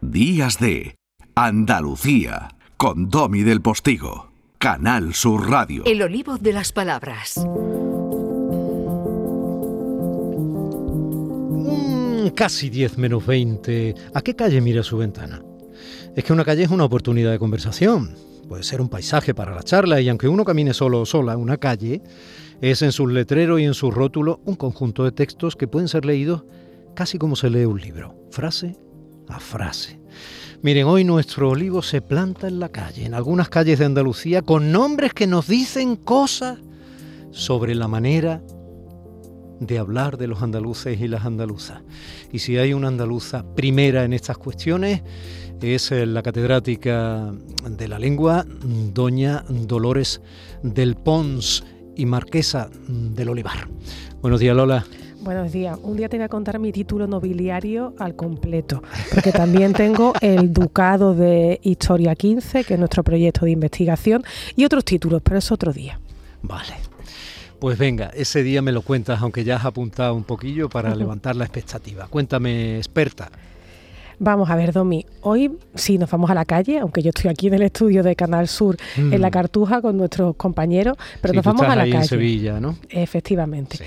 Días de Andalucía con Domi del Postigo. Canal Sur Radio. El olivo de las palabras. Mm, casi 10 menos 20. ¿A qué calle mira su ventana? Es que una calle es una oportunidad de conversación. Puede ser un paisaje para la charla y aunque uno camine solo o sola en una calle, es en sus letreros y en sus rótulos un conjunto de textos que pueden ser leídos casi como se lee un libro, frase a frase. Miren, hoy nuestro olivo se planta en la calle, en algunas calles de Andalucía, con nombres que nos dicen cosas sobre la manera de hablar de los andaluces y las andaluzas. Y si hay una andaluza primera en estas cuestiones, es la catedrática de la lengua, doña Dolores del Pons y marquesa del Olivar. Buenos días, Lola. Buenos días. Un día te voy a contar mi título nobiliario al completo, porque también tengo el Ducado de Historia 15, que es nuestro proyecto de investigación, y otros títulos, pero es otro día. Vale. Pues venga, ese día me lo cuentas, aunque ya has apuntado un poquillo para levantar la expectativa. Cuéntame, experta. Vamos a ver, Domi, hoy sí nos vamos a la calle, aunque yo estoy aquí en el estudio de Canal Sur en La mm. Cartuja con nuestros compañeros, pero nos vamos a la calle. En Sevilla, ¿no? Efectivamente.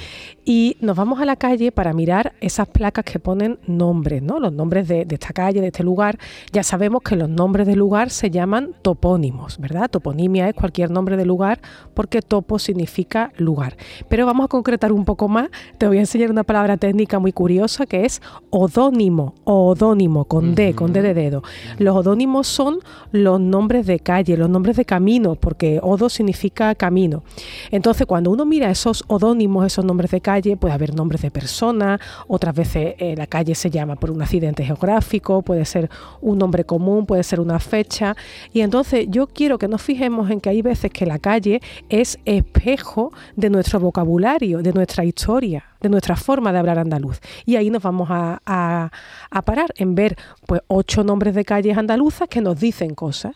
Y nos vamos a la calle para mirar esas placas que ponen nombres, ¿no? Los nombres de, esta calle, de este lugar. Ya sabemos que los nombres de lugar se llaman topónimos, ¿verdad? Toponimia es cualquier nombre de lugar porque topo significa lugar. Pero vamos a concretar un poco más. Te voy a enseñar una palabra técnica muy curiosa que es odónimo, odónimo con D, con D de dedo. Los odónimos son los nombres de calle, los nombres de camino, porque odo significa camino. Entonces, cuando uno mira esos odónimos, esos nombres de calle, puede haber nombres de personas, otras veces eh, la calle se llama por un accidente geográfico, puede ser un nombre común, puede ser una fecha. Y entonces yo quiero que nos fijemos en que hay veces que la calle es espejo de nuestro vocabulario, de nuestra historia de nuestra forma de hablar andaluz. Y ahí nos vamos a, a, parar en ver pues ocho nombres de calles andaluzas que nos dicen cosas.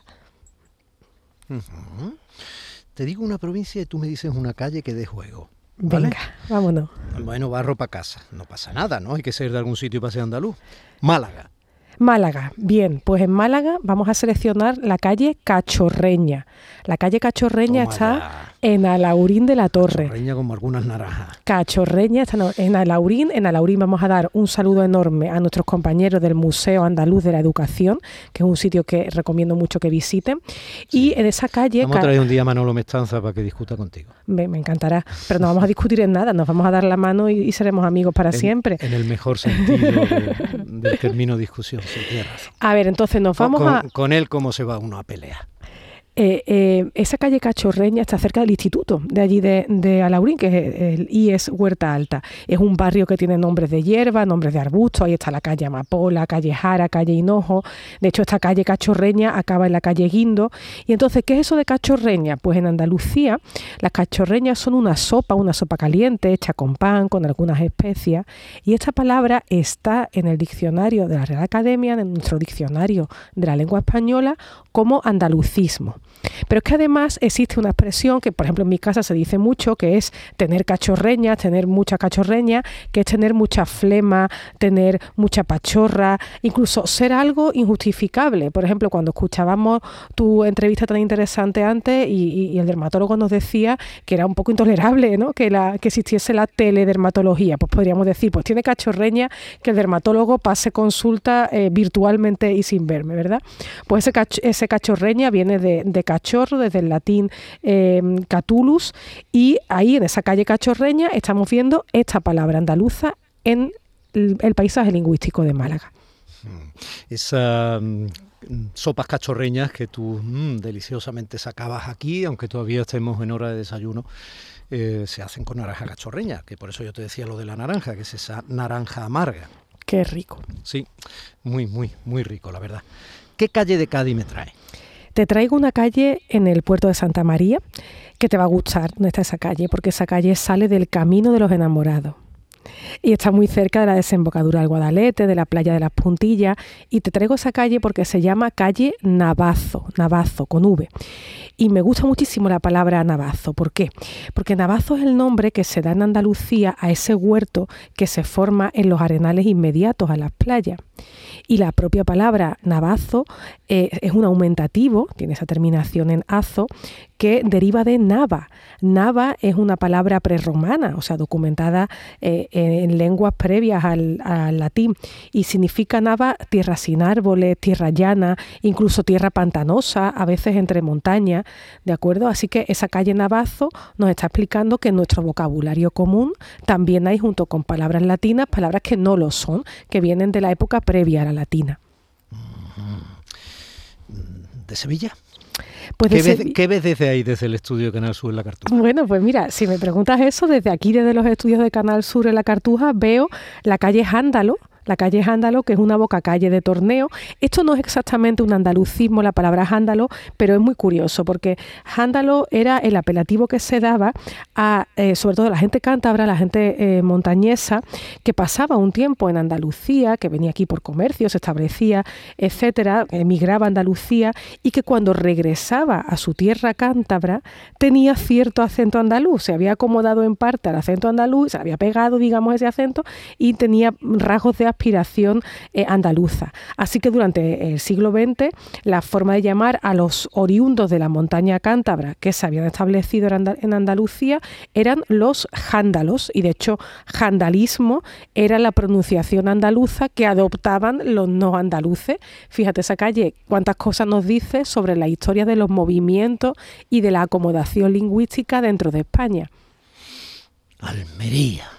Te digo una provincia y tú me dices una calle que dé juego. Venga, vámonos. Bueno, barro para casa. No pasa nada, ¿no? Hay que ser de algún sitio para ser andaluz. Málaga. Málaga, bien, pues en Málaga vamos a seleccionar la calle Cachorreña. La calle Cachorreña está en Alaurín de la Torre. Cachorreña como algunas naranjas. Cachorreña en Alaurín. En Alaurín vamos a dar un saludo enorme a nuestros compañeros del Museo Andaluz de la Educación, que es un sitio que recomiendo mucho que visiten. Y en esa calle... Vamos a traer un día a Manolo Mestanza para que discuta contigo. Me, encantará, pero no vamos a discutir en nada, nos vamos a dar la mano y, seremos amigos para siempre. En el mejor sentido del término discusión. A ver, entonces nos vamos con, a... Con él, ¿cómo se va uno a pelear? Eh, eh, esa calle Cachorreña está cerca del instituto de allí de, Alaurín, que es el IES Huerta Alta. Es un barrio que tiene nombres de hierba, nombres de arbustos. Ahí está la calle Amapola, calle Jara, calle Hinojo. De hecho, esta calle Cachorreña acaba en la calle Guindo. Y entonces, ¿qué es eso de Cachorreña? Pues en Andalucía, las cachorreñas son una sopa, una sopa caliente hecha con pan, con algunas especias. Y esta palabra está en el diccionario de la Real Academia, en nuestro diccionario de la lengua española, como andalucismo. Pero es que además existe una expresión que, por ejemplo, en mi casa se dice mucho, que es tener cachorreña, tener mucha cachorreña, que es tener mucha flema, tener mucha pachorra, incluso ser algo injustificable. Por ejemplo, cuando escuchábamos tu entrevista tan interesante antes y, el dermatólogo nos decía que era un poco intolerable ¿no? que, la, que existiese la teledermatología, pues podríamos decir, pues tiene cachorreña que el dermatólogo pase consulta eh, virtualmente y sin verme, ¿verdad? Pues ese, ese cachorreña viene de, de cachorro, desde el latín em, catulus, y ahí en esa calle cachorreña estamos viendo esta palabra andaluza en el, paisaje lingüístico de Málaga. Mm. Esas mm, sopas cachorreñas que tú mm, deliciosamente sacabas aquí, aunque todavía estemos en hora de desayuno, eh, se hacen con naranja cachorreña, que por eso yo te decía lo de la naranja, que es esa naranja amarga. Qué rico. Sí, muy, muy, muy rico, la verdad. ¿Qué calle de Cádiz me trae? Te traigo una calle en el puerto de Santa María que te va a gustar, ¿dónde está esa calle? Porque esa calle sale del camino de los enamorados. Y está muy cerca de la desembocadura del Guadalete, de la playa de las Puntillas, y te traigo esa calle porque se llama calle Navazo, Navazo con V. Y me gusta muchísimo la palabra Navazo. ¿Por qué? Porque Navazo es el nombre que se da en Andalucía a ese huerto que se forma en los arenales inmediatos a las playas. Y la propia palabra Navazo eh, es un aumentativo, tiene esa terminación en azo, que deriva de nava. Nava es una palabra prerromana, o sea, documentada eh, en lenguas previas al, latín, y significa nava tierra sin árboles, tierra llana, incluso tierra pantanosa, a veces entre montañas, ¿de acuerdo? Así que esa calle Navazo nos está explicando que en nuestro vocabulario común también hay, junto con palabras latinas, palabras que no lo son, que vienen de la época previa a la latina. ¿De Sevilla? Pues ¿Qué, ves, desde ahí, desde el estudio de Canal Sur en la Cartuja? Bueno, pues mira, si me preguntas eso, desde aquí, desde los estudios de Canal Sur en la Cartuja, veo la calle Jándalo, la calle Jándalo, que es una boca calle de torneo. Esto no es exactamente un andalucismo, la palabra Jándalo, pero es muy curioso porque Jándalo era el apelativo que se daba a, eh, sobre todo la gente cántabra, la gente eh, montañesa, que pasaba un tiempo en Andalucía, que venía aquí por comercio, se establecía, etcétera, emigraba a Andalucía y que cuando regresaba a su tierra cántabra tenía cierto acento andaluz, se había acomodado en parte al acento andaluz, se había pegado, digamos, ese acento y tenía rasgos de aspiración eh, andaluza. Así que durante el siglo XX la forma de llamar a los oriundos de la montaña cántabra que se habían establecido en Andalucía eran los jándalos y de hecho jandalismo era la pronunciación andaluza que adoptaban los no andaluces. Fíjate esa calle, cuántas cosas nos dice sobre la historia de los movimientos y de la acomodación lingüística dentro de España. Almería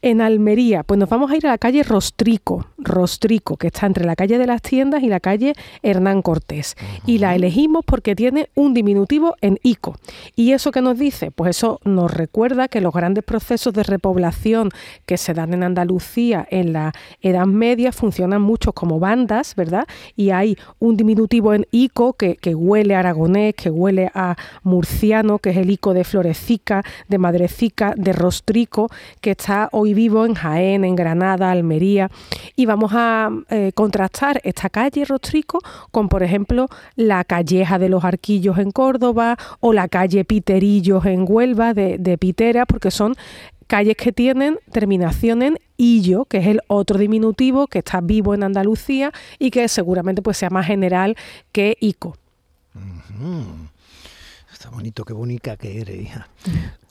en Almería, pues nos vamos a ir a la calle Rostrico, Rostrico, que está entre la calle de las tiendas y la calle Hernán Cortés. Y la elegimos porque tiene un diminutivo en ICO. ¿Y eso qué nos dice? Pues eso nos recuerda que los grandes procesos de repoblación que se dan en Andalucía en la Edad Media funcionan mucho como bandas, ¿verdad? Y hay un diminutivo en ICO que, que huele a aragonés, que huele a murciano, que es el ICO de Florecica, de Madrecica, de Rostrico, que está hoy vivo en Jaén, en Granada, Almería, y vamos a eh, contrastar esta calle Rostrico con, por ejemplo, la calleja de los Arquillos en Córdoba o la calle Piterillos en Huelva de, Pitera, porque son calles que tienen terminación en illo, que es el otro diminutivo que está vivo en Andalucía y que seguramente pues sea más general que ico. Está bonito, qué bonita que eres, hija.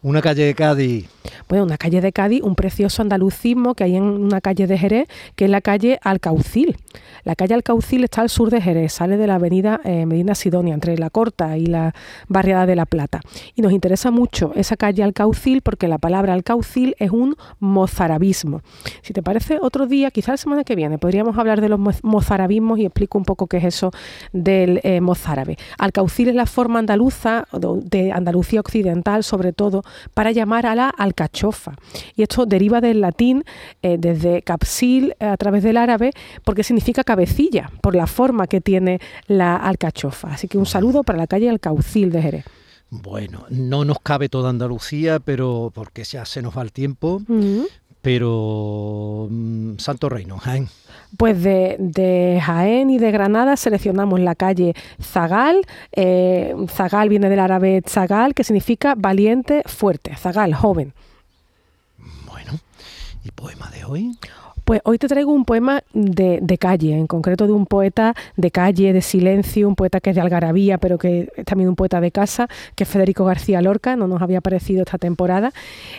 Una calle de Cádiz. Bueno, una calle de Cádiz, un precioso andalucismo que hay en una calle de Jerez, que es la calle Alcaucil. La calle Alcaucil está al sur de Jerez, sale de la avenida eh, Medina Sidonia, entre la Corta y la barriada de La Plata. Y nos interesa mucho esa calle Alcaucil porque la palabra Alcaucil es un mozarabismo. Si te parece, otro día, quizás la semana que viene, podríamos hablar de los mozarabismos y explico un poco qué es eso del eh, mozárabe. Alcaucil es la forma andaluza, de Andalucía occidental sobre todo, para llamar a la alcachofa. Y esto deriva del latín eh, desde capsil eh, a través del árabe porque significa cabecilla, por la forma que tiene la alcachofa. Así que un saludo para la calle Alcaucil de Jerez. Bueno, no nos cabe toda Andalucía, pero porque ya se nos va el tiempo. Pero mm, Santo Reino, Jaén. Pues de, Jaén y de Granada seleccionamos la calle Zagal. Eh, Zagal viene del árabe Zagal, que significa valiente, fuerte. Zagal, joven. Bueno, ¿y poema de hoy? Pues hoy te traigo un poema de, calle, en concreto de un poeta de calle, de silencio, un poeta que es de Algarabía, pero que es también un poeta de casa, que es Federico García Lorca, no nos había aparecido esta temporada.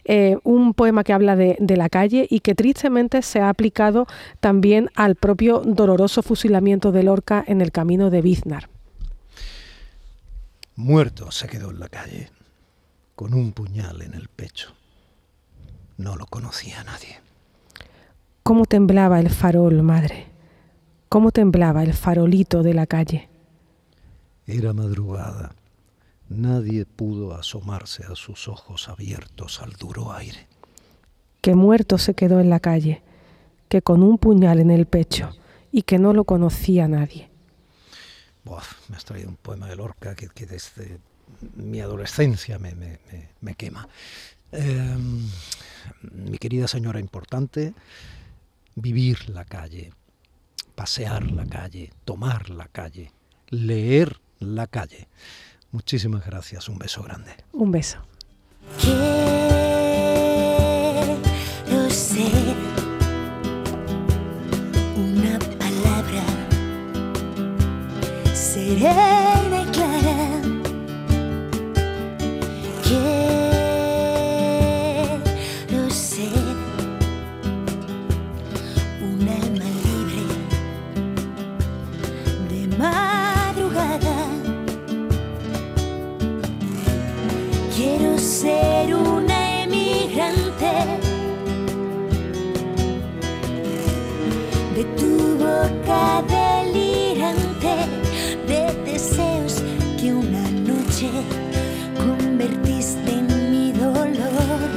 Eh, un poema que habla de, de, la calle y que tristemente se ha aplicado también al propio doloroso fusilamiento de Lorca en el camino de Biznar. Muerto se quedó en la calle, con un puñal en el pecho. No lo conocía nadie. Cómo temblaba el farol, madre. Cómo temblaba el farolito de la calle. Era madrugada. Nadie pudo asomarse a sus ojos abiertos al duro aire. Que muerto se quedó en la calle, que con un puñal en el pecho y que no lo conocía nadie. me has traído un poema de Lorca que, desde mi adolescencia me, me quema. Em, mi querida señora importante, vivir la calle, pasear la calle, tomar la calle, leer la calle. Muchísimas gracias, un beso grande. Un beso. Quiero ser una palabra serena Ser una emigrante de tu boca delirante de deseos que una noche convertiste en mi dolor.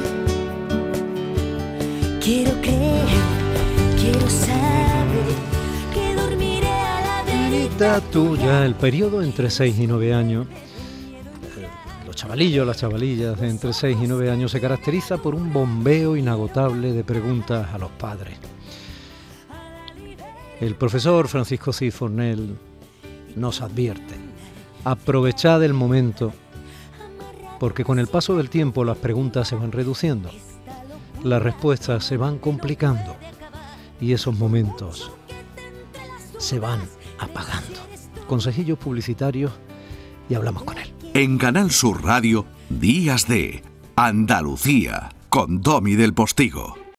Quiero creer, quiero saber que dormiré a la Vida tuya, el periodo entre 6 y 9 años. Los chavalillos, las chavalillas de entre 6 y 9 años se caracteriza por un bombeo inagotable de preguntas a los padres. El profesor Francisco Cid Fornell nos advierte, aprovechad el momento, porque con el paso del tiempo las preguntas se van reduciendo, las respuestas se van complicando y esos momentos se van apagando. Consejillos publicitarios y hablamos con él. En Canal Sur Radio, Días de Andalucía, con Domi del Postigo.